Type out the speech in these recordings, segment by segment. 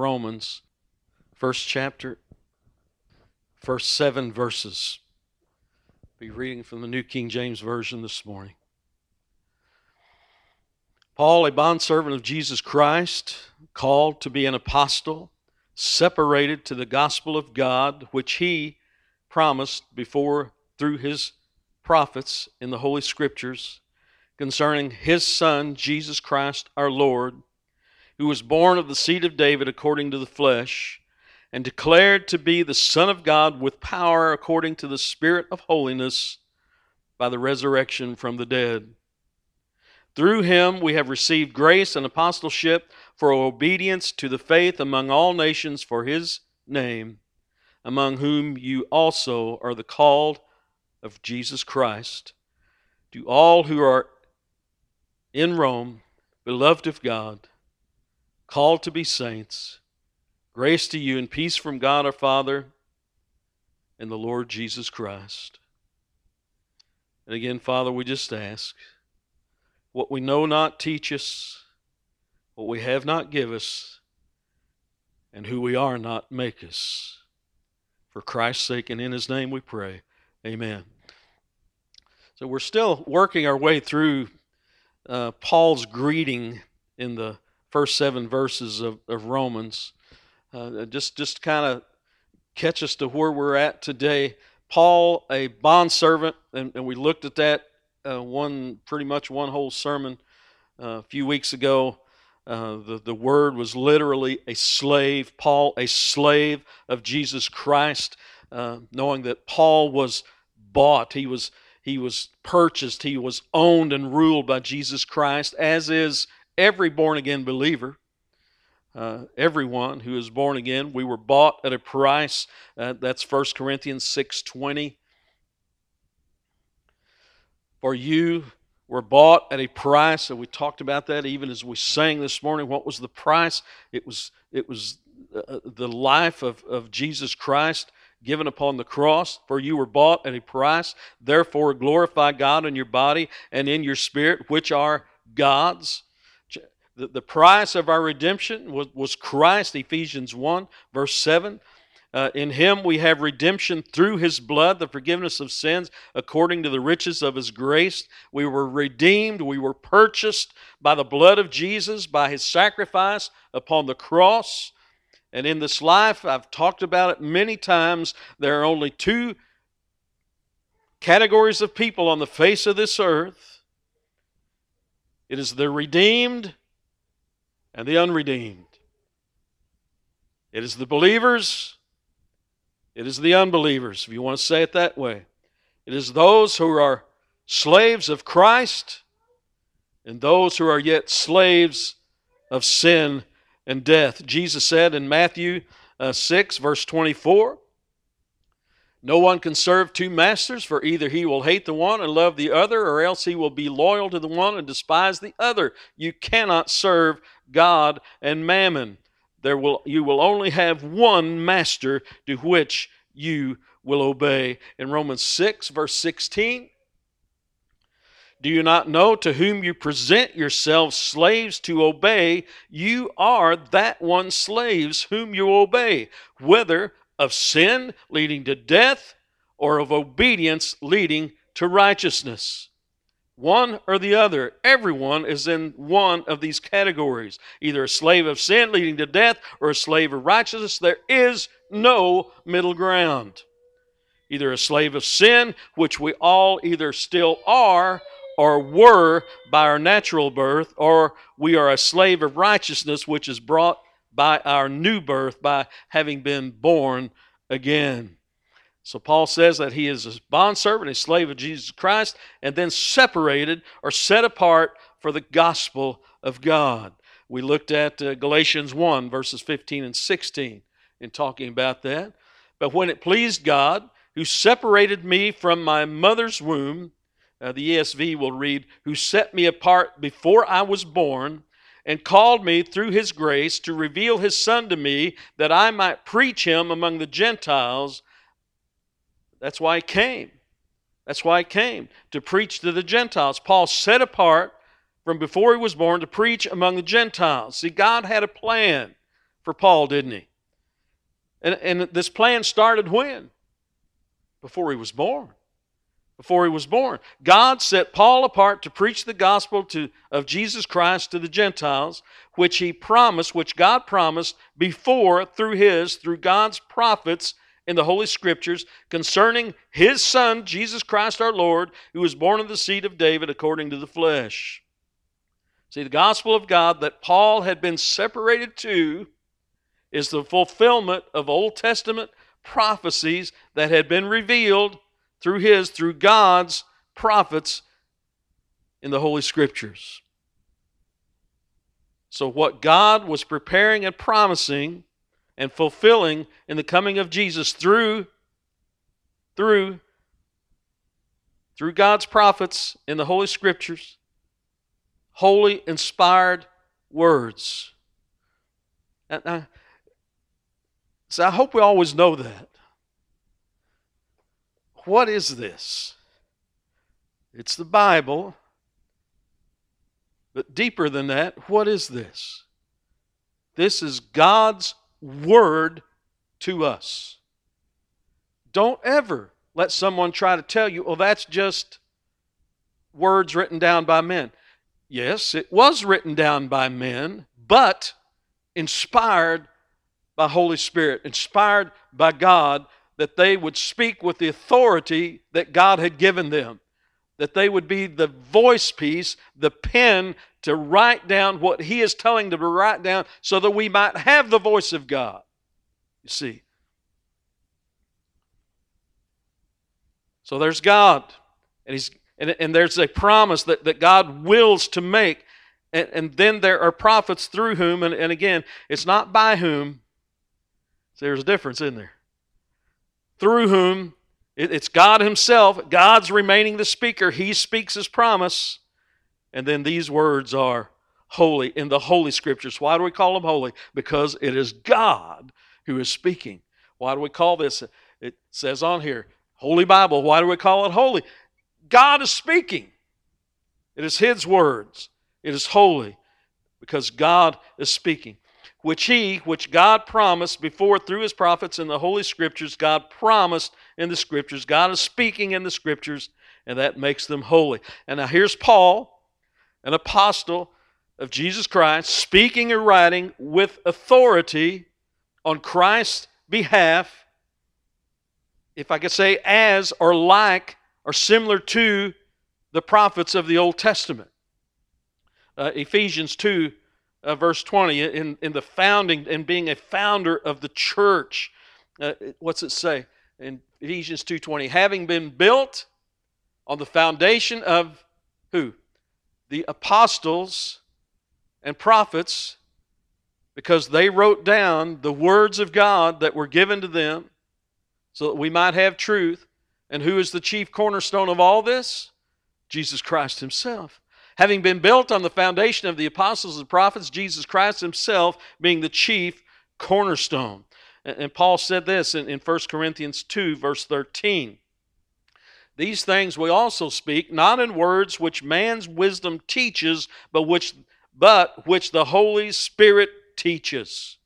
Romans, first chapter, first seven verses. Be reading from the New King James Version this morning. Paul, a bondservant of Jesus Christ, called to be an apostle, separated to the gospel of God, which he promised before through his prophets in the Holy Scriptures concerning his Son, Jesus Christ our Lord, who was born of the seed of David according to the flesh and declared to be the Son of God with power according to the Spirit of holiness by the resurrection from the dead. Through him we have received grace and apostleship for obedience to the faith among all nations for his name, among whom you also are the called of Jesus Christ. To all who are in Rome, beloved of God, called to be saints, Grace to you and peace from God our Father and the Lord Jesus Christ. And again, Father, we just ask what we know not teach us, what we have not give us, and who we are not make us. For Christ's sake and in his name we pray. Amen. So we're still working our way through uh, Paul's greeting in the first seven verses of, of Romans uh, just just kind of catch us to where we're at today. Paul, a bondservant, and, and we looked at that uh, one pretty much one whole sermon uh, a few weeks ago. Uh, the, the word was literally a slave. Paul, a slave of Jesus Christ, uh, knowing that Paul was bought, he was he was purchased, he was owned and ruled by Jesus Christ, as is every born again believer uh, everyone who is born again. We were bought at a price. Uh, that's 1 Corinthians 6.20. For you were bought at a price, and we talked about that even as we sang this morning. What was the price? It was, it was uh, the life of, of Jesus Christ given upon the cross. For you were bought at a price. Therefore, glorify God in your body and in your spirit, which are God's. The, the price of our redemption was, was Christ, Ephesians 1, verse 7. Uh, in him we have redemption through his blood, the forgiveness of sins, according to the riches of his grace. We were redeemed, we were purchased by the blood of Jesus, by his sacrifice upon the cross. And in this life, I've talked about it many times, there are only two categories of people on the face of this earth it is the redeemed and the unredeemed. It is the believers, it is the unbelievers, if you want to say it that way. It is those who are slaves of Christ and those who are yet slaves of sin and death. Jesus said in Matthew uh, 6, verse 24, no one can serve two masters, for either he will hate the one and love the other, or else he will be loyal to the one and despise the other. You cannot serve God and mammon. There will, you will only have one master to which you will obey. In Romans 6, verse 16, do you not know to whom you present yourselves slaves to obey? You are that one slaves whom you obey, whether of sin leading to death or of obedience leading to righteousness. One or the other. Everyone is in one of these categories either a slave of sin leading to death or a slave of righteousness. There is no middle ground. Either a slave of sin, which we all either still are or were by our natural birth, or we are a slave of righteousness, which is brought by our new birth, by having been born again. So Paul says that he is a bondservant, a slave of Jesus Christ, and then separated or set apart for the gospel of God. We looked at uh, Galatians 1, verses 15 and 16 in talking about that. But when it pleased God, who separated me from my mother's womb, uh, the ESV will read, who set me apart before I was born, and called me through his grace to reveal his Son to me that I might preach him among the Gentiles that's why he came. That's why he came, to preach to the Gentiles. Paul set apart from before he was born to preach among the Gentiles. See, God had a plan for Paul, didn't he? And, and this plan started when? Before he was born. Before he was born. God set Paul apart to preach the gospel to, of Jesus Christ to the Gentiles, which he promised, which God promised before through his, through God's prophets in the Holy Scriptures concerning his Son, Jesus Christ our Lord, who was born of the seed of David according to the flesh. See, the gospel of God that Paul had been separated to is the fulfillment of Old Testament prophecies that had been revealed through his, through God's prophets in the Holy Scriptures. So, what God was preparing and promising and fulfilling in the coming of Jesus through, through, through God's prophets in the Holy Scriptures, holy, inspired words. And uh, I, so I hope we always know that. What is this? It's the Bible. But deeper than that, what is this? This is God's Word to us. Don't ever let someone try to tell you, oh, that's just words written down by men. Yes, it was written down by men, but inspired by Holy Spirit, inspired by God, that they would speak with the authority that God had given them, that they would be the voice piece, the pen to write down what He is telling them to write down so that we might have the voice of God. You see. So there's God, and He's and, and there's a promise that, that God wills to make. And, and then there are prophets through whom, and, and again, it's not by whom, so there's a difference in there. Through whom, it's God Himself. God's remaining the speaker. He speaks His promise. And then these words are holy in the Holy Scriptures. Why do we call them holy? Because it is God who is speaking. Why do we call this? It says on here, Holy Bible. Why do we call it holy? God is speaking. It is His words. It is holy because God is speaking which he, which God promised before through his prophets in the Holy Scriptures, God promised in the Scriptures. God is speaking in the Scriptures, and that makes them holy. And now here's Paul, an apostle of Jesus Christ, speaking and writing with authority on Christ's behalf, if I could say as or like or similar to the prophets of the Old Testament. Uh, Ephesians 2 uh, verse 20, in, in the founding and being a founder of the church. Uh, what's it say in Ephesians 2.20? Having been built on the foundation of who? The apostles and prophets, because they wrote down the words of God that were given to them so that we might have truth. And who is the chief cornerstone of all this? Jesus Christ Himself having been built on the foundation of the apostles and prophets, Jesus Christ himself being the chief cornerstone. And Paul said this in, 1 Corinthians 2, verse 13. These things we also speak, not in words which man's wisdom teaches, but which, but which the Holy Spirit teaches,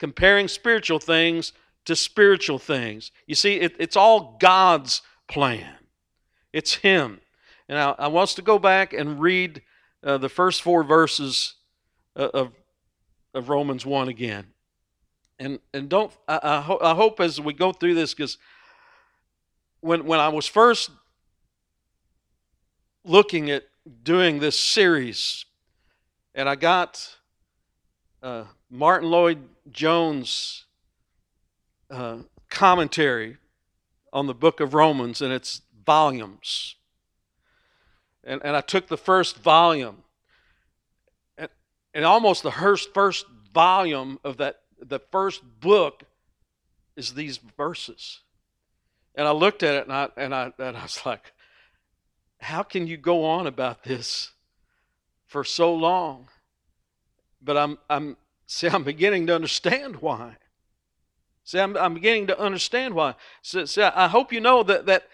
comparing spiritual things to spiritual things. You see, it, it's all God's plan, it's Him. And I, I want us to go back and read uh, the first four verses uh, of, of Romans 1 again. And, and don't, I, I, ho- I hope as we go through this, because when, when I was first looking at doing this series, and I got uh, Martyn Lloyd-Jones' uh, commentary on the book of Romans, and its volumes and, and I took the first volume. And, and almost the first, first volume of that, the first book is these verses. And I looked at it and I, and I, and I was like, how can you go on about this for so long? But I'm, I'm, see, I'm beginning to understand why. See, I'm, I'm beginning to understand why. So, see, I hope you know that, that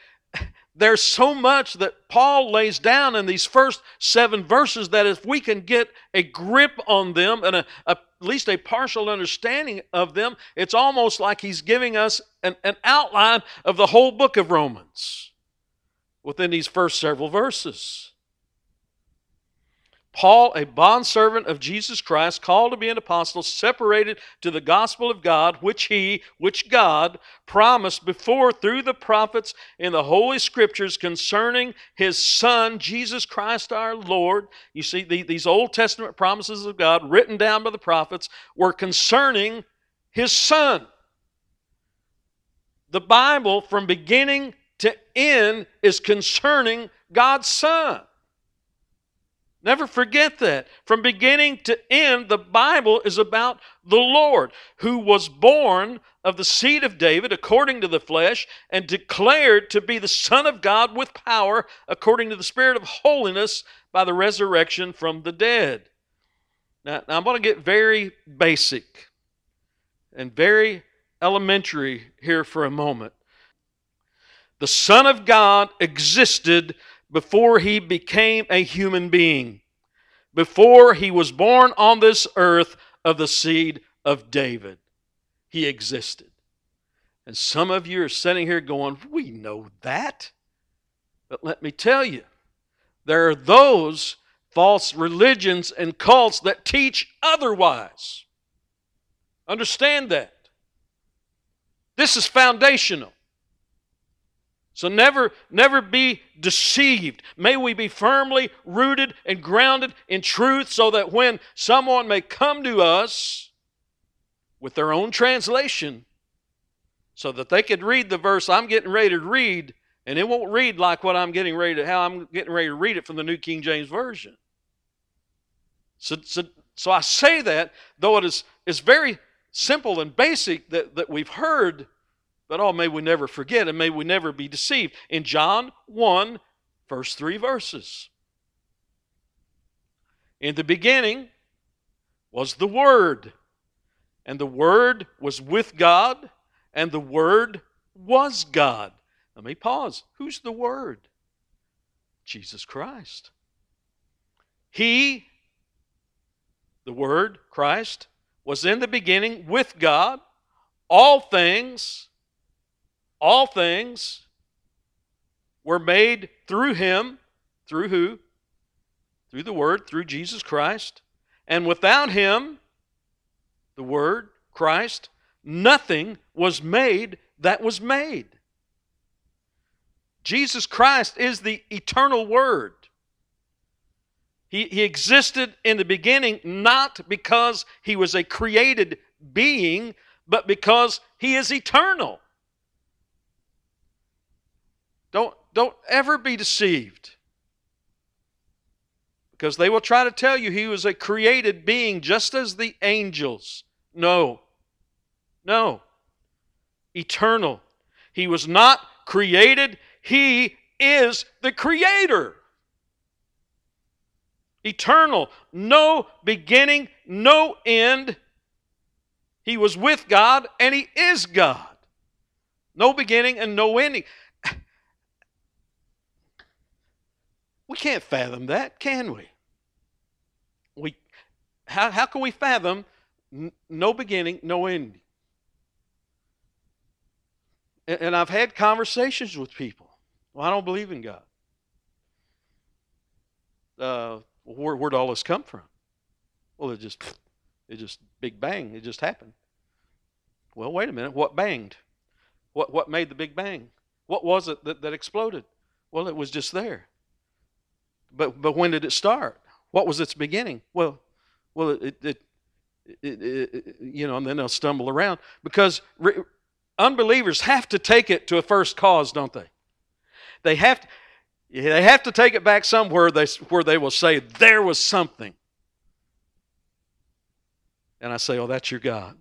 there's so much that Paul lays down in these first seven verses that if we can get a grip on them and a, a, at least a partial understanding of them, it's almost like he's giving us an, an outline of the whole book of Romans within these first several verses. Paul, a bondservant of Jesus Christ, called to be an apostle, separated to the gospel of God, which he, which God, promised before through the prophets in the Holy Scriptures concerning his Son, Jesus Christ our Lord. You see, the, these Old Testament promises of God, written down by the prophets, were concerning his Son. The Bible, from beginning to end, is concerning God's Son. Never forget that. From beginning to end, the Bible is about the Lord, who was born of the seed of David according to the flesh and declared to be the Son of God with power according to the Spirit of holiness by the resurrection from the dead. Now, now I'm going to get very basic and very elementary here for a moment. The Son of God existed before he became a human being, before he was born on this earth of the seed of David. He existed. And some of you are sitting here going, We know that. But let me tell you, there are those false religions and cults that teach otherwise. Understand that. This is foundational. So never, never be deceived. May we be firmly rooted and grounded in truth so that when someone may come to us with their own translation, so that they could read the verse I'm getting ready to read, and it won't read like what I'm getting ready to, how I'm getting ready to read it from the New King James Version. So, so, so I say that, though it is, is very simple and basic that, that we've heard but oh, may we never forget and may we never be deceived. In John 1, first three verses. In the beginning was the Word, and the Word was with God, and the Word was God. Let me pause. Who's the Word? Jesus Christ. He, the Word, Christ, was in the beginning with God. All things all things were made through him. Through who? Through the Word, through Jesus Christ. And without him, the Word, Christ, nothing was made that was made. Jesus Christ is the eternal Word. He, he existed in the beginning not because he was a created being, but because he is eternal. Don't, don't ever be deceived. Because they will try to tell you he was a created being just as the angels. No. No. Eternal. He was not created, he is the creator. Eternal, no beginning, no end. He was with God and he is God. No beginning and no ending. We can't fathom that, can we? We, how, how can we fathom n- no beginning, no ending? And, and I've had conversations with people. Well, I don't believe in God. Uh, where, where'd all this come from? Well, it just, it just big bang. It just happened. Well, wait a minute. What banged? What what made the big bang? What was it that, that exploded? Well, it was just there. But but when did it start? What was its beginning? Well, well, it, it, it, it you know, and then they'll stumble around because re- unbelievers have to take it to a first cause, don't they? They have to, they have to take it back somewhere they, where they will say there was something. And I say, oh, that's your God.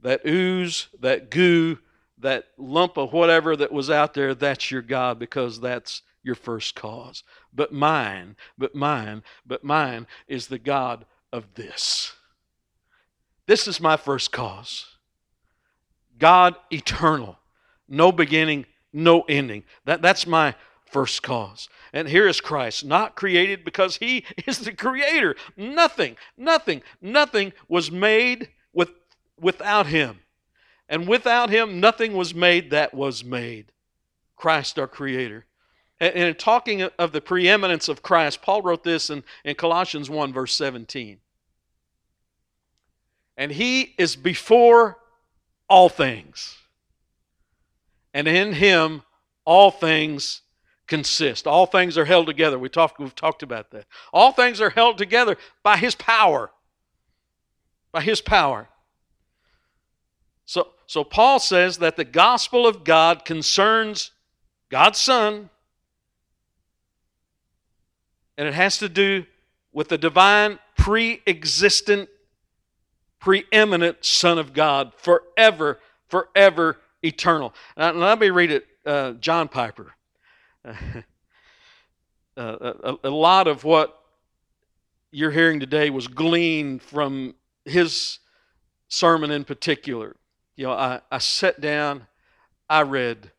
That ooze, that goo, that lump of whatever that was out there, that's your God because that's your first cause. But mine, but mine, but mine is the God of this. This is my first cause. God eternal, no beginning, no ending. That, that's my first cause. And here is Christ, not created because he is the creator. Nothing, nothing, nothing was made with, without him. And without him, nothing was made that was made. Christ, our creator. And, and talking of the preeminence of Christ, Paul wrote this in, in Colossians 1, verse 17. And he is before all things. And in him, all things consist. All things are held together. We talked, we've talked about that. All things are held together by His power. By His power. So, so Paul says that the gospel of God concerns God's Son, and it has to do with the divine, pre existent, preeminent Son of God, forever, forever, eternal. Now, let me read it, uh, John Piper. Uh, a, a, lot of what you're hearing today was gleaned from his sermon in particular. You know, I, I sat down, I read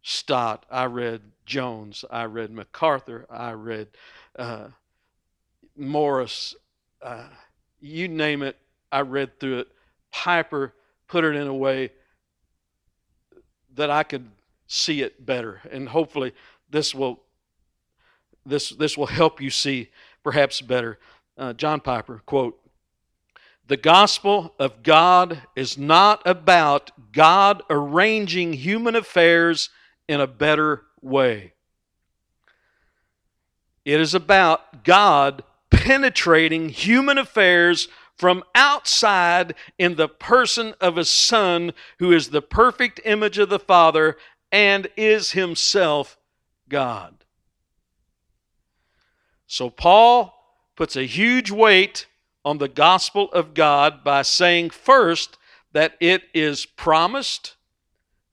Stott, I read Jones, I read MacArthur, I read uh, Morris, uh, you name it, I read through it. Piper put it in a way that I could see it better. And hopefully this will this this will help you see perhaps better. Uh, John Piper quote: "The gospel of God is not about God arranging human affairs in a better way. It is about God penetrating human affairs." From outside in the person of a Son who is the perfect image of the Father and is himself God. So Paul puts a huge weight on the gospel of God by saying first that it is promised,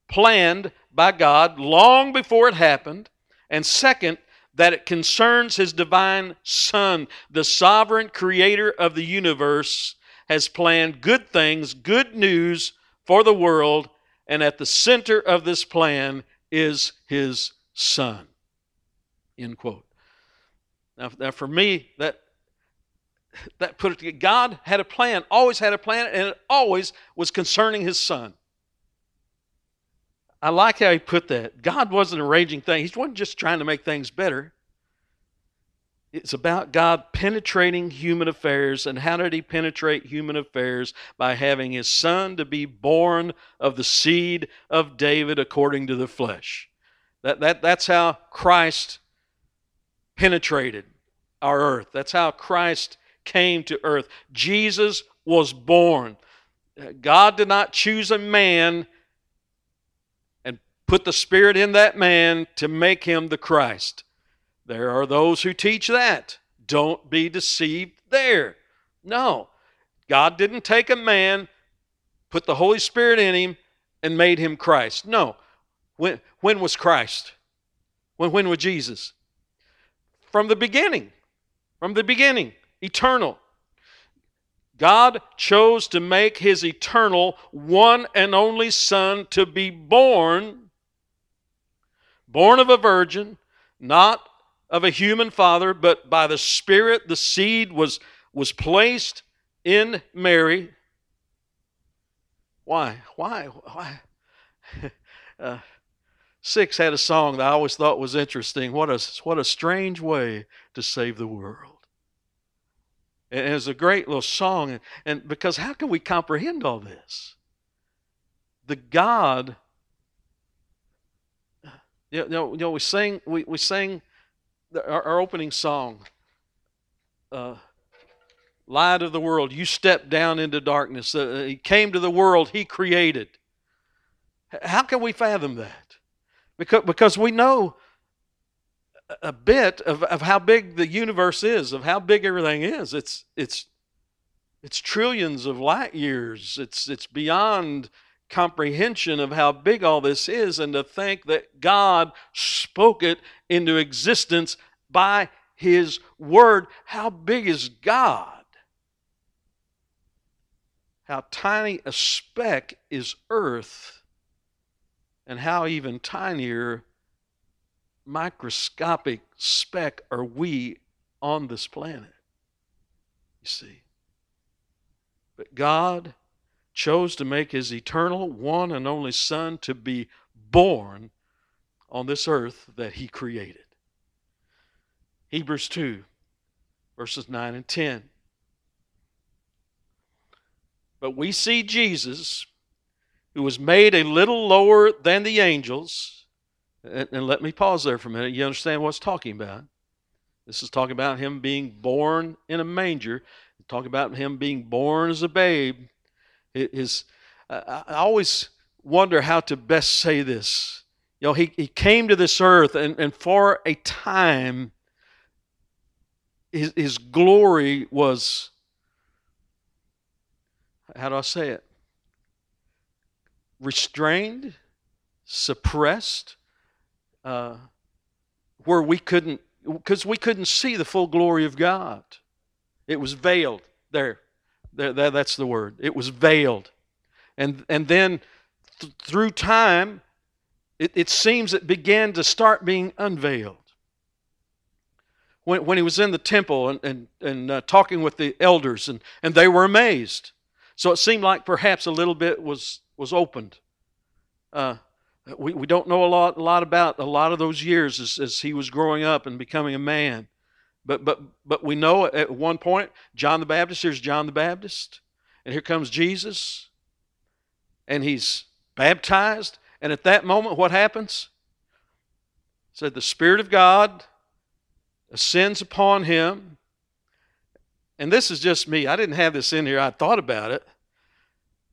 planned by God long before it happened, and second, that it concerns his divine Son, the sovereign creator of the universe, has planned good things, good news for the world, and at the center of this plan is his son. End quote. Now, now for me, that that put it together. God had a plan, always had a plan, and it always was concerning his son. I like how he put that. God wasn't arranging things, he wasn't just trying to make things better. It's about God penetrating human affairs. And how did He penetrate human affairs? By having His Son to be born of the seed of David according to the flesh. That, that, that's how Christ penetrated our earth. That's how Christ came to earth. Jesus was born. Uh, God did not choose a man put the Spirit in that man to make him the Christ. There are those who teach that. Don't be deceived there. No. God didn't take a man, put the Holy Spirit in him, and made him Christ. No. When, when was Christ? When, when was Jesus? From the beginning. From the beginning. Eternal. God chose to make his eternal one and only Son to be born, born of a virgin, not of a human father, but by the Spirit the seed was, was placed in Mary. Why? Why? Why? uh, Six had a song that I always thought was interesting. What a, what a strange way to save the world. And it was a great little song. And because how can we comprehend all this? The God, you know, you know we sing, we, we sing our, our opening song, uh, Light of the World. You stepped down into darkness. Uh, he came to the world He created. How can we fathom that? Because, because we know a bit of, of how big the universe is, of how big everything is. It's, it's, it's trillions of light years. It's, it's beyond comprehension of how big all this is. And to think that God spoke it into existence by His Word. How big is God? How tiny a speck is earth and how even tinier microscopic speck are we on this planet. You see. But God chose to make his eternal one and only Son to be born on this earth that he created. Hebrews 2, verses 9 and 10. But we see Jesus, who was made a little lower than the angels. And, and let me pause there for a minute. You understand what it's talking about? This is talking about him being born in a manger, talking about him being born as a babe. His, I always wonder how to best say this. You know, he, he came to this earth, and, and for a time, his, his glory was how do I say it? Restrained, suppressed, uh, where we couldn't, because we couldn't see the full glory of God. It was veiled. There that's the word. It was veiled, and and then th- through time, it, it seems it began to start being unveiled when, when he was in the temple and, and, and uh, talking with the elders, and, and they were amazed. So it seemed like perhaps a little bit was, was opened. Uh, we, we don't know a lot, a lot about a lot of those years as, as he was growing up and becoming a man. But, but, but we know at one point, John the Baptist, here's John the Baptist, and here comes Jesus, and he's baptized. And at that moment, what happens? It said the Spirit of God ascends upon him, and this is just me. I didn't have this in here. I thought about it.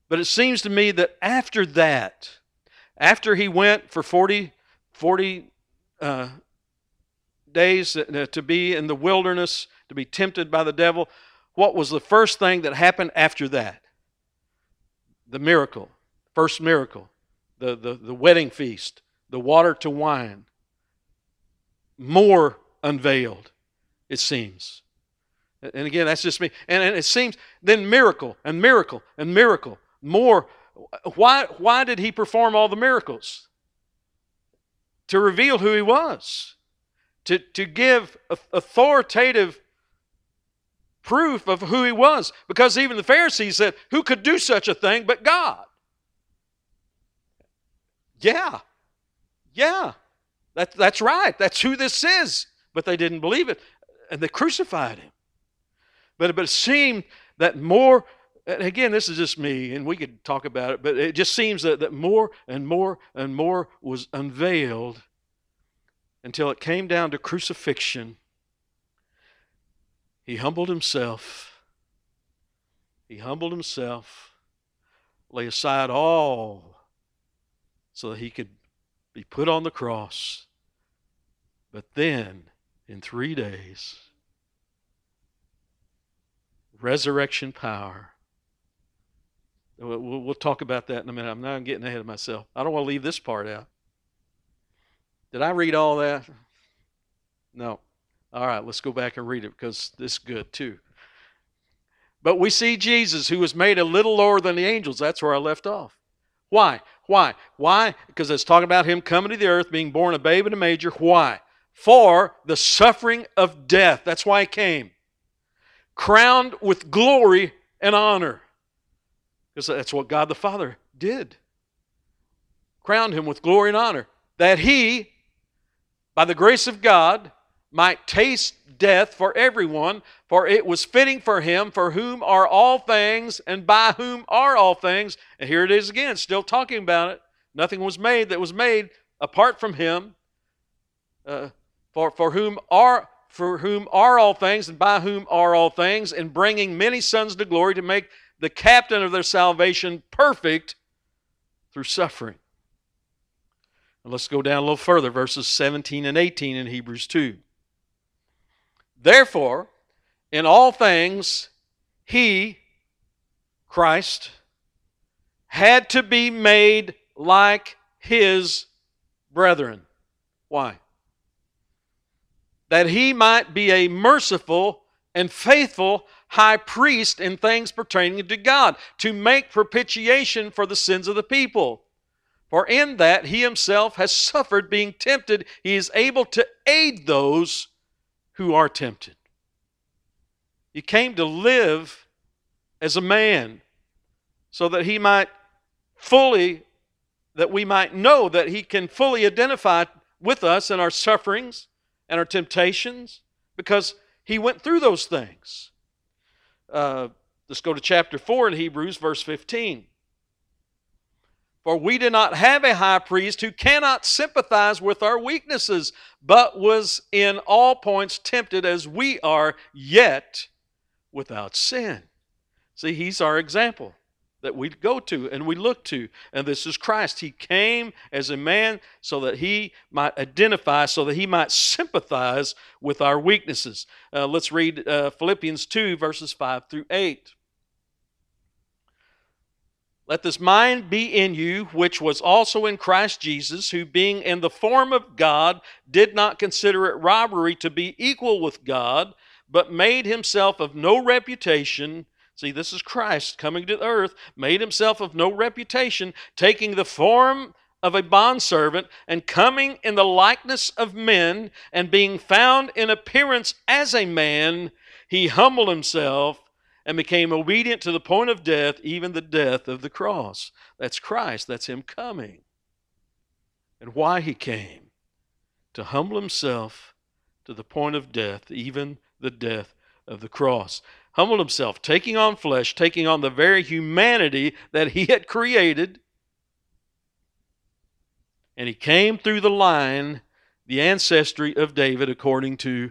But it seems to me that after that, after he went for 40, 40 uh, days uh, to be in the wilderness, to be tempted by the devil, what was the first thing that happened after that? The miracle, first miracle, the, the, the wedding feast, the water to wine. More unveiled, it seems. And again, that's just me. And, and it seems then miracle and miracle and miracle. More. Why, why did he perform all the miracles? To reveal who he was, to, to give authoritative proof of who he was. Because even the Pharisees said, Who could do such a thing but God? Yeah. Yeah. That, that's right. That's who this is. But they didn't believe it. And they crucified him. But, but it seemed that more, again, this is just me, and we could talk about it, but it just seems that, that more and more and more was unveiled until it came down to crucifixion. He humbled himself. He humbled himself, lay aside all so that he could be put on the cross. But then, in three days, resurrection power. We'll, talk about that in a minute. I'm not getting ahead of myself. I don't want to leave this part out. Did I read all that? No. All right, let's go back and read it because this is good too. But we see Jesus, who was made a little lower than the angels. That's where I left off. Why? Why? Why? Because it's talking about him coming to the earth, being born a babe in a major. Why? For the suffering of death. That's why he came crowned with glory and honor. Because that's what God the Father did. Crowned him with glory and honor. That he, by the grace of God, might taste death for everyone, for it was fitting for him, for whom are all things, and by whom are all things. And here it is again, still talking about it. Nothing was made that was made apart from him. Uh, for, for whom are for whom are all things and by whom are all things, and bringing many sons to glory to make the captain of their salvation perfect through suffering. Let's go down a little further, verses 17 and 18 in Hebrews 2. Therefore, in all things, he, Christ, had to be made like his brethren. Why? that he might be a merciful and faithful high priest in things pertaining to God, to make propitiation for the sins of the people. For in that he himself has suffered being tempted, he is able to aid those who are tempted. He came to live as a man so that he might fully, that we might know that he can fully identify with us in our sufferings and our temptations because he went through those things. Uh, let's go to chapter 4 in Hebrews, verse 15. For we do not have a high priest who cannot sympathize with our weaknesses, but was in all points tempted as we are, yet without sin. See, he's our example that we go to and we look to. And this is Christ. He came as a man so that he might identify, so that he might sympathize with our weaknesses. Uh, let's read uh, Philippians 2, verses 5 through 8. Let this mind be in you, which was also in Christ Jesus, who being in the form of God, did not consider it robbery to be equal with God, but made himself of no reputation. See, this is Christ coming to earth, made himself of no reputation, taking the form of a bondservant, and coming in the likeness of men, and being found in appearance as a man, he humbled himself and became obedient to the point of death, even the death of the cross. That's Christ. That's Him coming. And why He came? To humble Himself to the point of death, even the death of the cross. Humbled Himself, taking on flesh, taking on the very humanity that He had created. And He came through the line, the ancestry of David, according to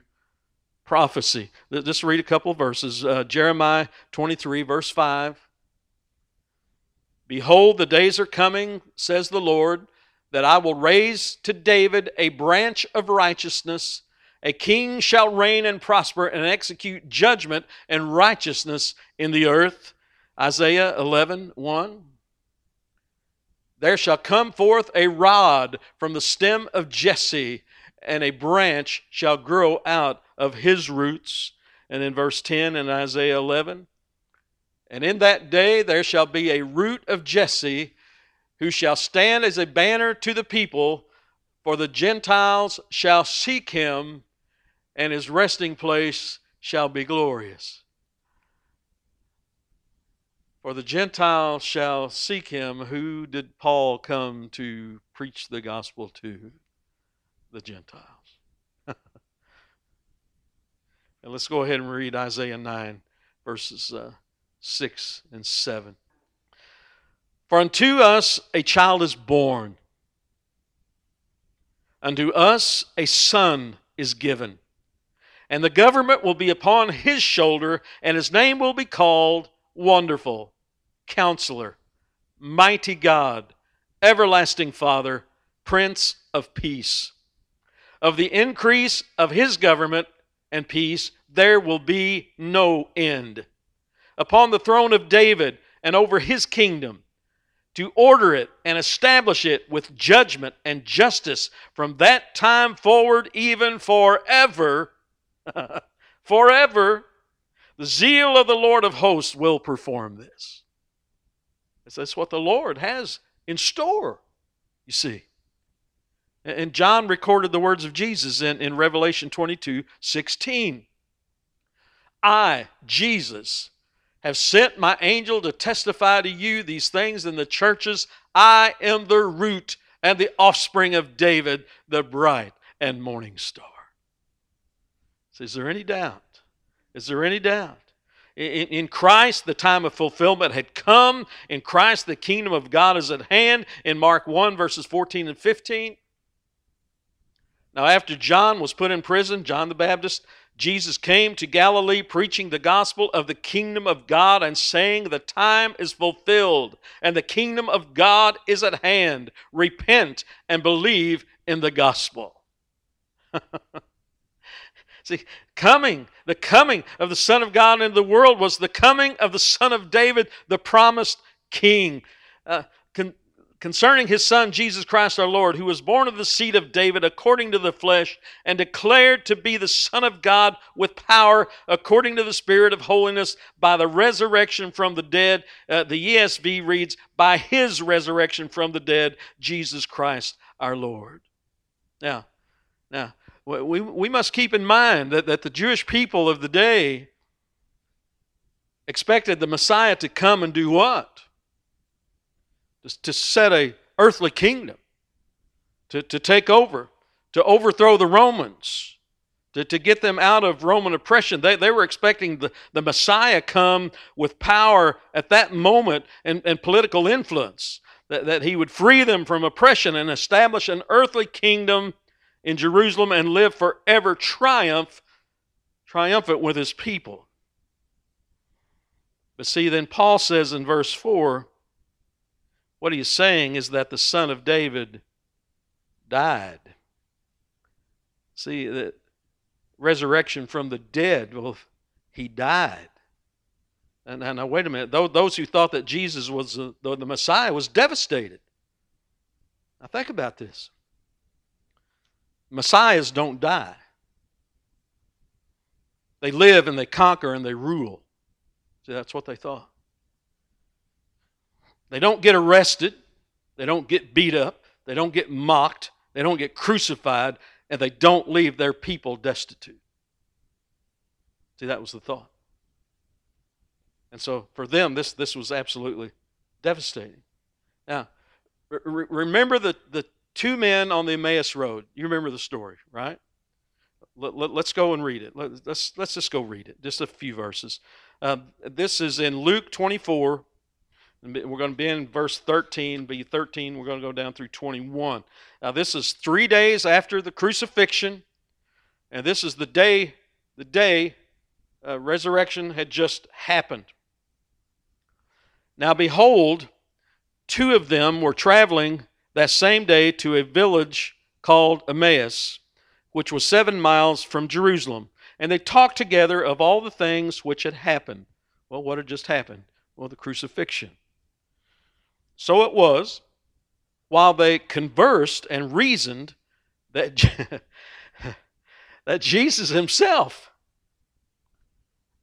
prophecy. Just read a couple verses. Uh, Jeremiah 23, verse 5. Behold, the days are coming, says the Lord, that I will raise to David a branch of righteousness. A king shall reign and prosper and execute judgment and righteousness in the earth. Isaiah 11, 1. There shall come forth a rod from the stem of Jesse, and a branch shall grow out of his roots. And in verse 10 in Isaiah 11, and in that day there shall be a root of Jesse who shall stand as a banner to the people, for the Gentiles shall seek him, and his resting place shall be glorious. For the Gentiles shall seek him. Who did Paul come to preach the gospel to? The Gentiles. And let's go ahead and read Isaiah 9, verses uh, 6 and 7. For unto us a child is born, unto us a son is given, and the government will be upon his shoulder, and his name will be called Wonderful, Counselor, Mighty God, Everlasting Father, Prince of Peace. Of the increase of his government, and peace, there will be no end. Upon the throne of David and over his kingdom, to order it and establish it with judgment and justice from that time forward, even forever. forever. The zeal of the Lord of hosts will perform this. That's what the Lord has in store, you see. And John recorded the words of Jesus in, in Revelation 22 16. I, Jesus, have sent my angel to testify to you these things in the churches. I am the root and the offspring of David, the bright and morning star. So is there any doubt? Is there any doubt? In, in Christ, the time of fulfillment had come. In Christ, the kingdom of God is at hand. In Mark 1, verses 14 and 15. Now, after John was put in prison, John the Baptist, Jesus came to Galilee preaching the gospel of the kingdom of God and saying, The time is fulfilled and the kingdom of God is at hand. Repent and believe in the gospel. See, coming, the coming of the Son of God into the world was the coming of the Son of David, the promised King. Uh, concerning his son Jesus Christ our Lord, who was born of the seed of David according to the flesh, and declared to be the Son of God with power according to the Spirit of holiness by the resurrection from the dead. Uh, the ESV reads, by his resurrection from the dead, Jesus Christ our Lord. Now, now, we, we must keep in mind that, that the Jewish people of the day expected the Messiah to come and do what? To set a earthly kingdom, to, to take over, to overthrow the Romans, to, to get them out of Roman oppression. They, they were expecting the, the Messiah come with power at that moment and, and political influence, that, that he would free them from oppression and establish an earthly kingdom in Jerusalem and live forever triumph, triumphant with his people. But see, then Paul says in verse 4 what he's saying is that the son of David died. See, the resurrection from the dead, well, he died. And, and now, wait a minute. Those who thought that Jesus was the, the Messiah was devastated. Now, think about this. Messiahs don't die. They live and they conquer and they rule. See, that's what they thought. They don't get arrested, they don't get beat up, they don't get mocked, they don't get crucified, and they don't leave their people destitute. See, that was the thought. And so for them, this, this was absolutely devastating. Now, re- remember the, the two men on the Emmaus Road. You remember the story, right? Let, us go and read it. Let, us let's, let's just go read it, just a few verses. Uh, this is in Luke 24, we're going to be in verse 13, be 13. We're going to go down through 21. Now, this is three days after the crucifixion, and this is the day, the day uh, resurrection had just happened. Now, behold, two of them were traveling that same day to a village called Emmaus, which was seven miles from Jerusalem. And they talked together of all the things which had happened. Well, what had just happened? Well, the crucifixion. So it was, while they conversed and reasoned, that, that Jesus himself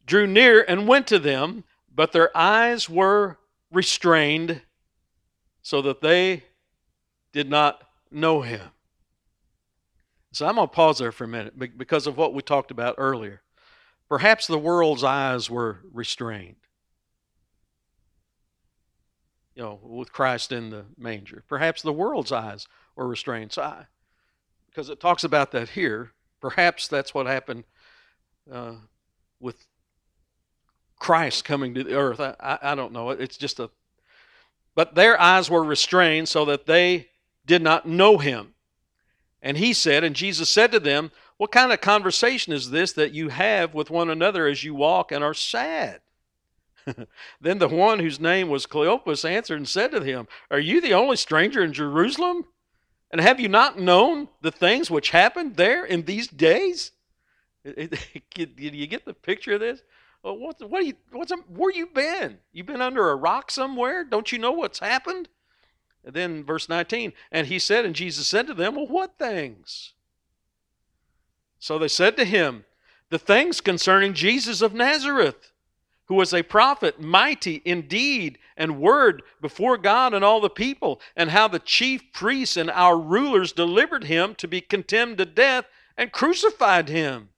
drew near and went to them, but their eyes were restrained so that they did not know him. So I'm going to pause there for a minute because of what we talked about earlier. Perhaps the world's eyes were restrained you know, with Christ in the manger. Perhaps the world's eyes were restrained. So I, because it talks about that here, perhaps that's what happened uh, with Christ coming to the earth. I, I, I don't know. It's just a. But their eyes were restrained so that they did not know him. And he said, and Jesus said to them, What kind of conversation is this that you have with one another as you walk and are sad? then the one whose name was Cleopas answered and said to him, Are you the only stranger in Jerusalem? And have you not known the things which happened there in these days? Did you get the picture of this? Well, what, what you, what's, where you been? You been under a rock somewhere? Don't you know what's happened? And then verse 19, and he said, and Jesus said to them, Well, what things? So they said to him, The things concerning Jesus of Nazareth who was a prophet, mighty in deed and word before God and all the people, and how the chief priests and our rulers delivered him to be condemned to death and crucified him.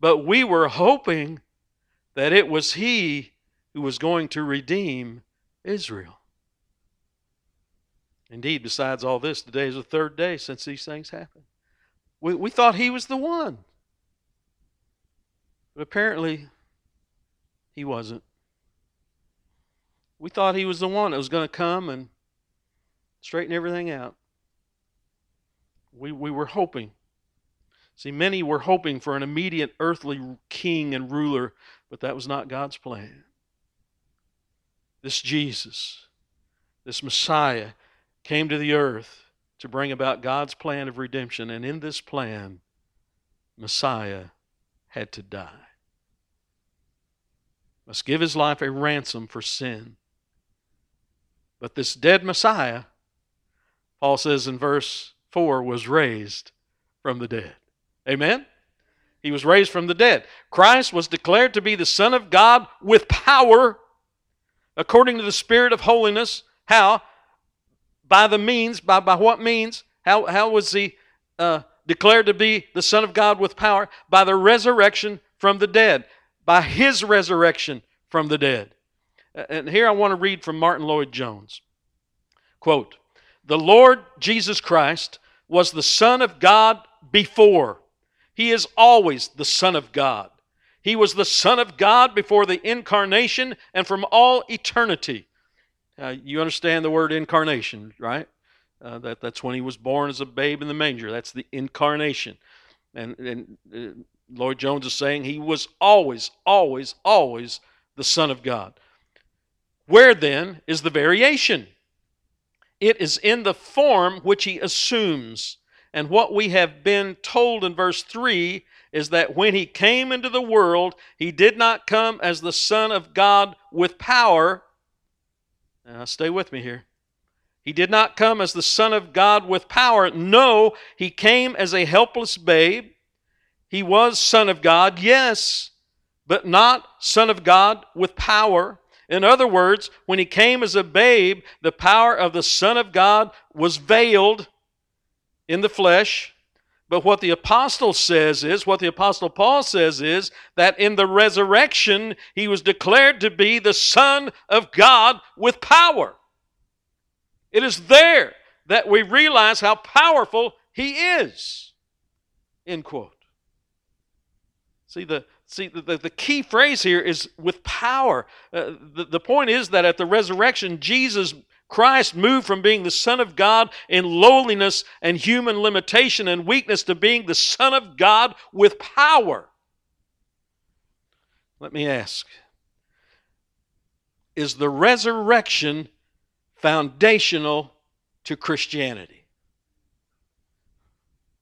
But we were hoping that it was he who was going to redeem Israel. Indeed, besides all this, today is the third day since these things happened. We, we thought he was the one. But apparently, he wasn't. We thought he was the one that was going to come and straighten everything out. We, we were hoping. See, many were hoping for an immediate earthly king and ruler, but that was not God's plan. This Jesus, this Messiah, came to the earth to bring about God's plan of redemption, and in this plan, Messiah had to die must give his life a ransom for sin. But this dead Messiah, Paul says in verse 4, was raised from the dead. Amen? He was raised from the dead. Christ was declared to be the Son of God with power according to the Spirit of holiness. How? By the means, by, by what means? How, how was he uh, declared to be the Son of God with power? By the resurrection from the dead, by his resurrection from the dead. And here I want to read from Martyn Lloyd-Jones. Quote, The Lord Jesus Christ was the Son of God before. He is always the Son of God. He was the Son of God before the incarnation and from all eternity. Uh, you understand the word incarnation, right? Uh, that, that's when he was born as a babe in the manger. That's the incarnation. And, and uh, Lloyd-Jones is saying he was always, always, always the Son of God. Where then is the variation? It is in the form which he assumes. And what we have been told in verse 3 is that when he came into the world, he did not come as the Son of God with power. Now, stay with me here. He did not come as the Son of God with power. No, he came as a helpless babe. He was Son of God, yes, but not Son of God with power. In other words, when he came as a babe, the power of the Son of God was veiled in the flesh. But what the apostle says is, what the apostle Paul says is, that in the resurrection, he was declared to be the Son of God with power. It is there that we realize how powerful he is. End quote. See, the, See, the, the key phrase here is with power. Uh, the, the point is that at the resurrection, Jesus Christ moved from being the Son of God in lowliness and human limitation and weakness to being the Son of God with power. Let me ask Is the resurrection foundational to Christianity?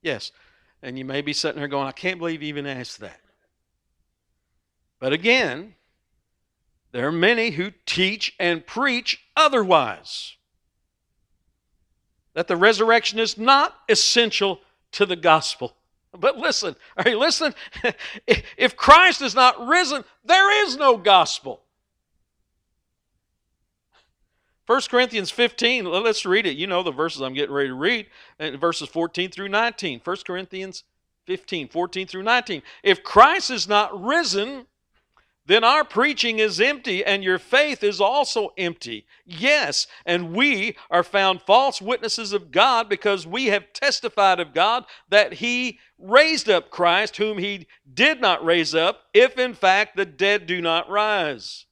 Yes. And you may be sitting there going, I can't believe you even asked that. But again, there are many who teach and preach otherwise. That the resurrection is not essential to the gospel. But listen, are you listening? if Christ is not risen, there is no gospel. 1 Corinthians 15, let's read it. You know the verses I'm getting ready to read, verses 14 through 19. 1 Corinthians 15, 14 through 19. If Christ is not risen, then our preaching is empty and your faith is also empty. Yes, and we are found false witnesses of God because we have testified of God that He raised up Christ, whom He did not raise up, if in fact the dead do not rise.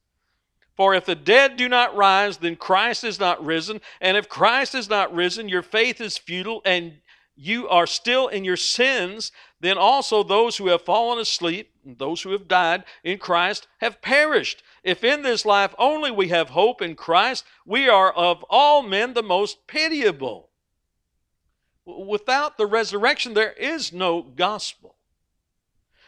For if the dead do not rise, then Christ is not risen. And if Christ is not risen, your faith is futile and you are still in your sins, then also those who have fallen asleep, those who have died in Christ, have perished. If in this life only we have hope in Christ, we are of all men the most pitiable. Without the resurrection, there is no gospel.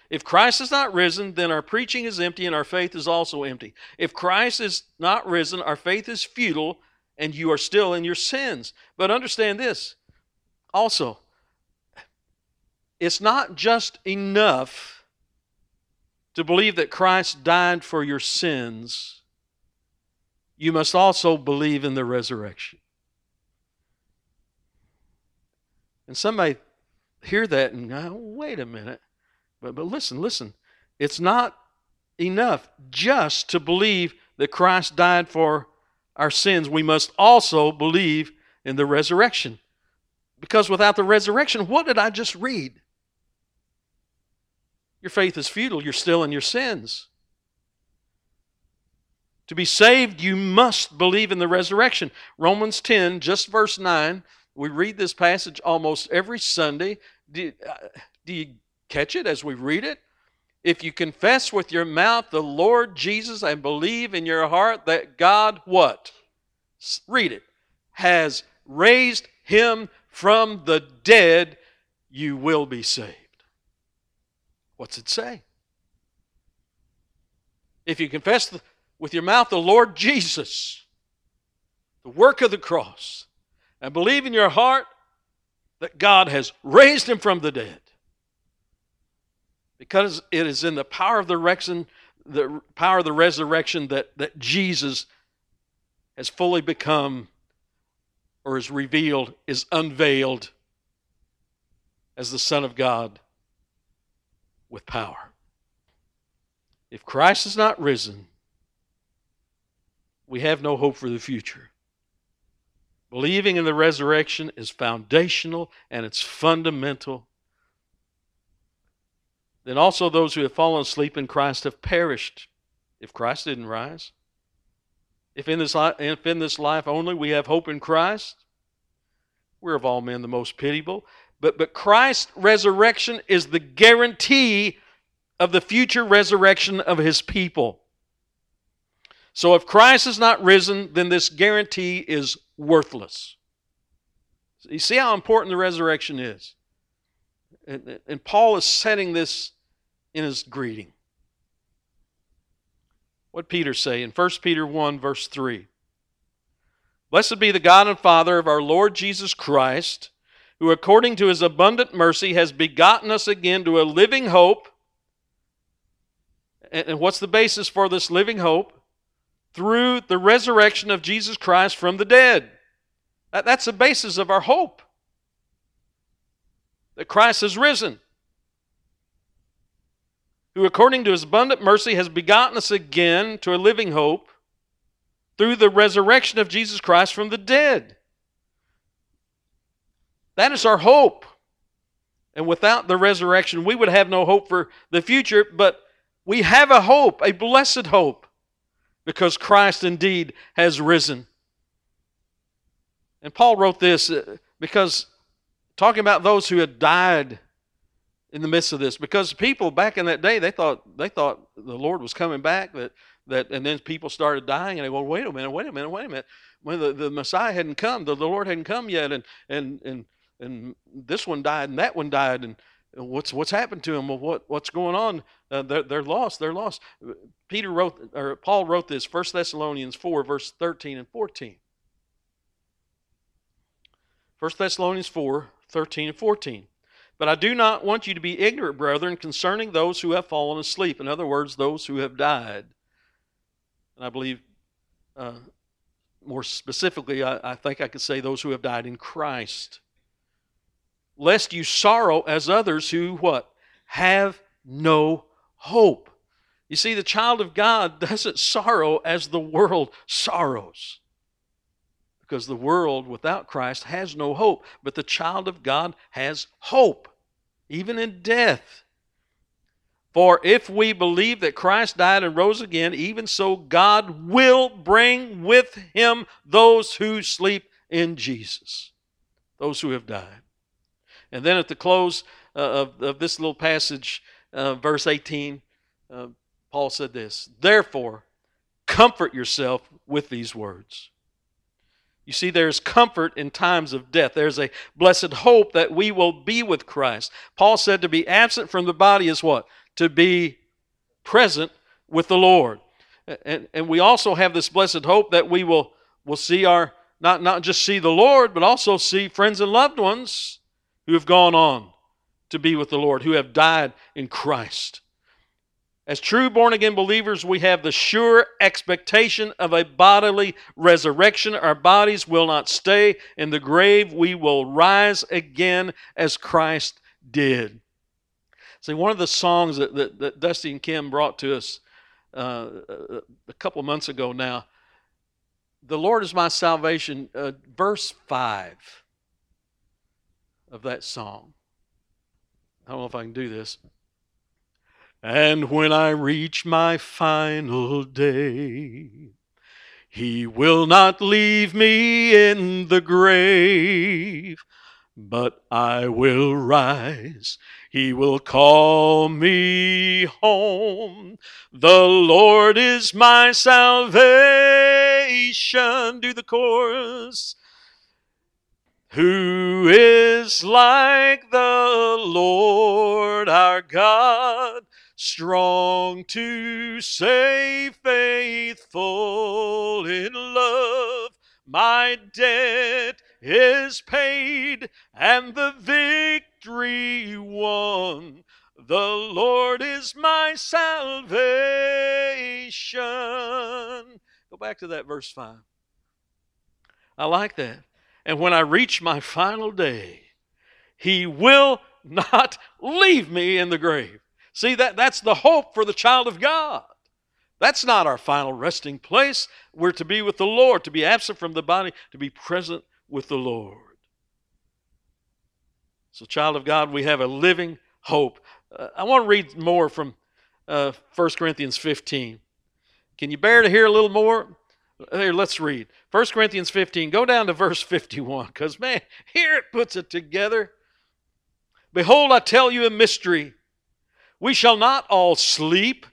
If Christ is not risen, then our preaching is empty and our faith is also empty. If Christ is not risen, our faith is futile and you are still in your sins. But understand this also, it's not just enough to believe that Christ died for your sins, you must also believe in the resurrection. And some may hear that and go, wait a minute. But, but listen, listen. It's not enough just to believe that Christ died for our sins. We must also believe in the resurrection. Because without the resurrection, what did I just read? Your faith is futile. You're still in your sins. To be saved, you must believe in the resurrection. Romans 10, just verse 9. We read this passage almost every Sunday. Do, uh, do you catch it as we read it? If you confess with your mouth the Lord Jesus and believe in your heart that God, what? Read it. Has raised him from the dead, you will be saved. What's it say? If you confess with your mouth the Lord Jesus, the work of the cross and believe in your heart that God has raised him from the dead. Because it is in the power of the resurrection, the power of the resurrection that, that Jesus has fully become or is revealed, is unveiled as the Son of God with power. If Christ is not risen, we have no hope for the future. Believing in the resurrection is foundational and it's fundamental. Then also those who have fallen asleep in Christ have perished if Christ didn't rise. If in this life, if in this life only we have hope in Christ, we're of all men the most pitiable. But, but Christ's resurrection is the guarantee of the future resurrection of his people. So if Christ is not risen, then this guarantee is worthless. You see how important the resurrection is? And, and Paul is setting this in his greeting. What Peter say in 1 Peter 1 verse 3? Blessed be the God and Father of our Lord Jesus Christ, who according to his abundant mercy has begotten us again to a living hope. And what's the basis for this living hope? Through the resurrection of Jesus Christ from the dead. That's the basis of our hope. That Christ has risen. Who according to his abundant mercy has begotten us again to a living hope through the resurrection of Jesus Christ from the dead. That is our hope. And without the resurrection, we would have no hope for the future, but we have a hope, a blessed hope, because Christ indeed has risen. And Paul wrote this uh, because talking about those who had died in the midst of this because people back in that day they thought they thought the Lord was coming back that that and then people started dying and they go wait a minute wait a minute wait a minute when the, the Messiah hadn't come the, the Lord hadn't come yet and and and and this one died and that one died and what's what's happened to them what what's going on uh, they're, they're lost they're lost Peter wrote or Paul wrote this 1 Thessalonians 4 verse 13 and 14 1 Thessalonians 4 13 and 14 but I do not want you to be ignorant, brethren, concerning those who have fallen asleep. In other words, those who have died. And I believe, uh, more specifically, I, I think I could say those who have died in Christ. Lest you sorrow as others who what? Have no hope. You see, the child of God doesn't sorrow as the world sorrows because the world without Christ has no hope. But the child of God has hope, even in death. For if we believe that Christ died and rose again, even so God will bring with him those who sleep in Jesus, those who have died. And then at the close uh, of, of this little passage, uh, verse 18, uh, Paul said this Therefore, comfort yourself with these words. You see, there's comfort in times of death. There's a blessed hope that we will be with Christ. Paul said to be absent from the body is what? To be present with the Lord. And, and we also have this blessed hope that we will, will see our, not, not just see the Lord, but also see friends and loved ones who have gone on to be with the Lord, who have died in Christ. As true born again believers, we have the sure expectation of a bodily resurrection. Our bodies will not stay in the grave. We will rise again as Christ did. See, one of the songs that, that, that Dusty and Kim brought to us uh, a couple months ago now, The Lord is my salvation, uh, verse 5 of that song. I don't know if I can do this. And when I reach my final day, he will not leave me in the grave, but I will rise. He will call me home. The Lord is my salvation. Do the chorus. Who is like the Lord our God? strong to save, faithful in love, my debt is paid and the victory won. The Lord is my salvation. Go back to that verse 5. I like that. And when I reach my final day, He will not leave me in the grave. See, that, that's the hope for the child of God. That's not our final resting place. We're to be with the Lord, to be absent from the body, to be present with the Lord. So, child of God, we have a living hope. Uh, I want to read more from uh, 1 Corinthians 15. Can you bear to hear a little more? Here, let's read. 1 Corinthians 15. Go down to verse 51, because, man, here it puts it together. Behold, I tell you a mystery. We shall not all sleep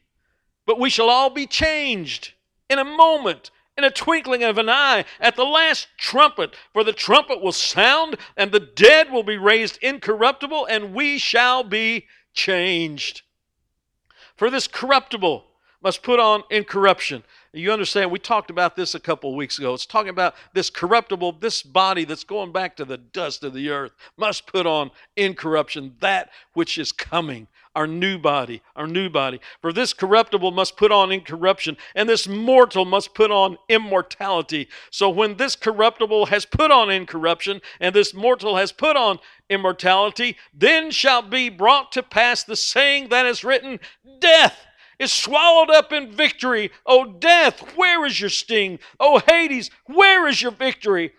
but we shall all be changed in a moment, in a twinkling of an eye, at the last trumpet. For the trumpet will sound, and the dead will be raised incorruptible, and we shall be changed. For this corruptible must put on incorruption. You understand, we talked about this a couple of weeks ago. It's talking about this corruptible, this body that's going back to the dust of the earth, must put on incorruption, that which is coming our new body, our new body. For this corruptible must put on incorruption, and this mortal must put on immortality. So when this corruptible has put on incorruption, and this mortal has put on immortality, then shall be brought to pass the saying that is written Death is swallowed up in victory. O death, where is your sting? O Hades, where is your victory?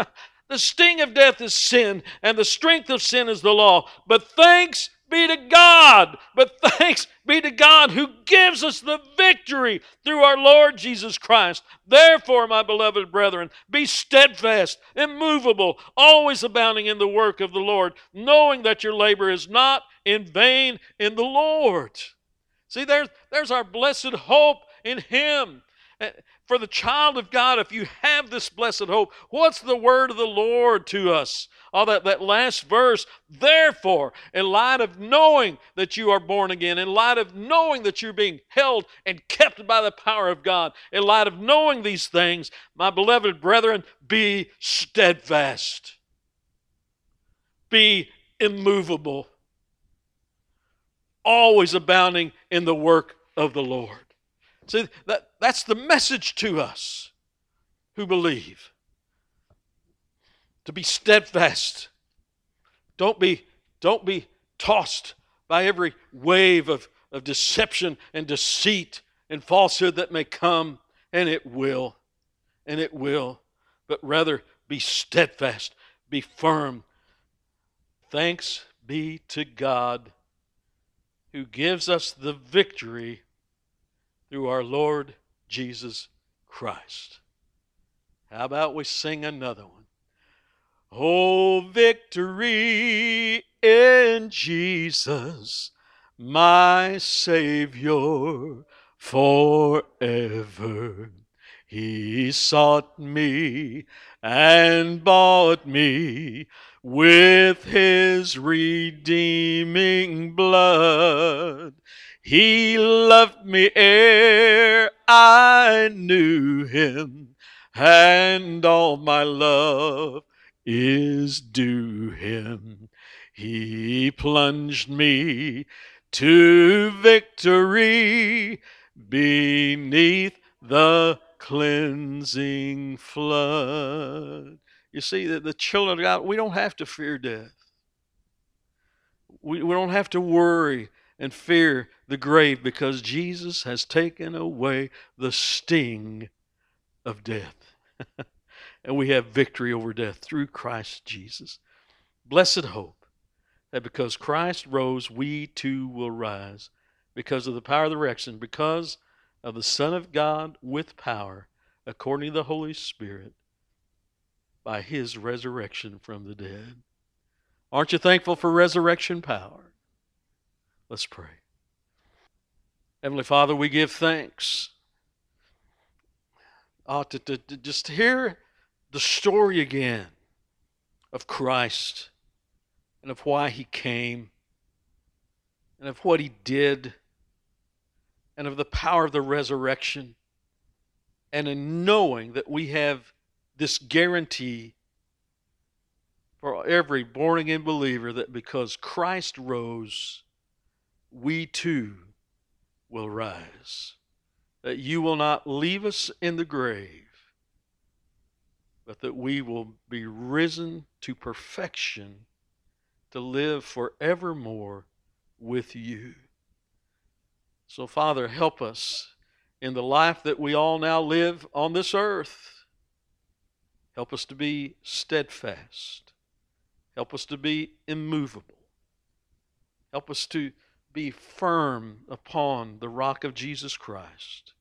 the sting of death is sin, and the strength of sin is the law. But thanks be to God. But thanks be to God who gives us the victory through our Lord Jesus Christ. Therefore, my beloved brethren, be steadfast, immovable, always abounding in the work of the Lord, knowing that your labor is not in vain in the Lord. See, there's, there's our blessed hope in Him. Eh, for the child of God, if you have this blessed hope, what's the word of the Lord to us? All that, that last verse. Therefore, in light of knowing that you are born again, in light of knowing that you're being held and kept by the power of God, in light of knowing these things, my beloved brethren, be steadfast, be immovable, always abounding in the work of the Lord. See, that, that's the message to us who believe to be steadfast. Don't be, don't be tossed by every wave of, of deception and deceit and falsehood that may come, and it will, and it will, but rather be steadfast, be firm. Thanks be to God who gives us the victory through our Lord Jesus Christ. How about we sing another one? Oh, victory in Jesus, my Savior forever. He sought me and bought me with his redeeming blood. He loved me ere I knew him, and all my love is due him. He plunged me to victory beneath the cleansing flood. You see, that the children of God, we don't have to fear death. We, we don't have to worry and fear the grave because Jesus has taken away the sting of death. and we have victory over death through Christ Jesus. Blessed hope that because Christ rose, we too will rise because of the power of the resurrection, because of the Son of God with power, according to the Holy Spirit, by his resurrection from the dead. Aren't you thankful for resurrection power? Let's pray. Heavenly Father, we give thanks. Oh, to, to, to just hear the story again of Christ and of why he came and of what he did and of the power of the resurrection and in knowing that we have this guarantee for every born again believer that because Christ rose, we too will rise. That you will not leave us in the grave, but that we will be risen to perfection to live forevermore with you. So, Father, help us in the life that we all now live on this earth. Help us to be steadfast. Help us to be immovable. Help us to be firm upon the rock of Jesus Christ.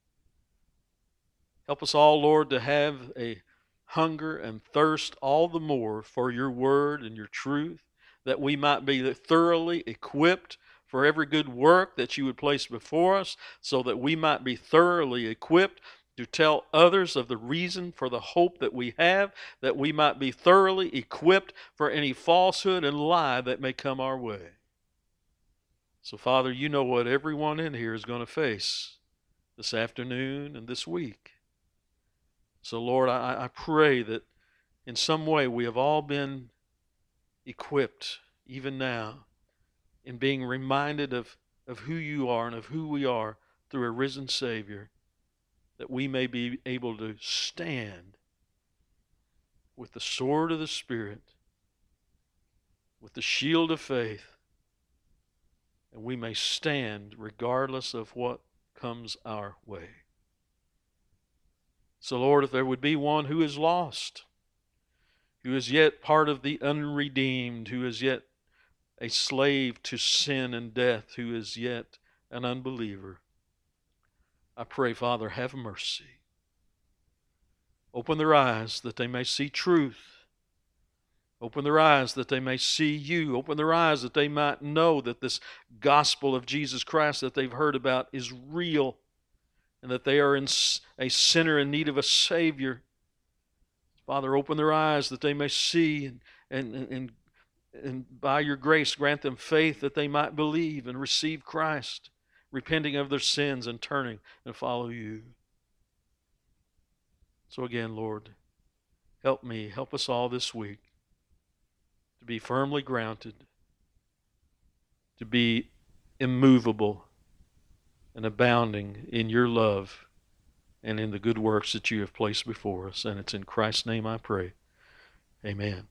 Help us all, Lord, to have a hunger and thirst all the more for your word and your truth, that we might be thoroughly equipped for every good work that you would place before us, so that we might be thoroughly equipped to tell others of the reason for the hope that we have, that we might be thoroughly equipped for any falsehood and lie that may come our way. So, Father, you know what everyone in here is going to face this afternoon and this week. So, Lord, I, I pray that in some way we have all been equipped, even now, in being reminded of, of who you are and of who we are through a risen Savior, that we may be able to stand with the sword of the Spirit, with the shield of faith, and we may stand regardless of what comes our way. So, Lord, if there would be one who is lost, who is yet part of the unredeemed, who is yet a slave to sin and death who is yet an unbeliever. I pray, Father, have mercy. Open their eyes that they may see truth. Open their eyes that they may see you. Open their eyes that they might know that this gospel of Jesus Christ that they've heard about is real and that they are in a sinner in need of a Savior. Father, open their eyes that they may see and, and, and and by your grace grant them faith that they might believe and receive Christ, repenting of their sins and turning and follow you. So again, Lord, help me, help us all this week to be firmly grounded, to be immovable and abounding in your love and in the good works that you have placed before us. And it's in Christ's name I pray. Amen.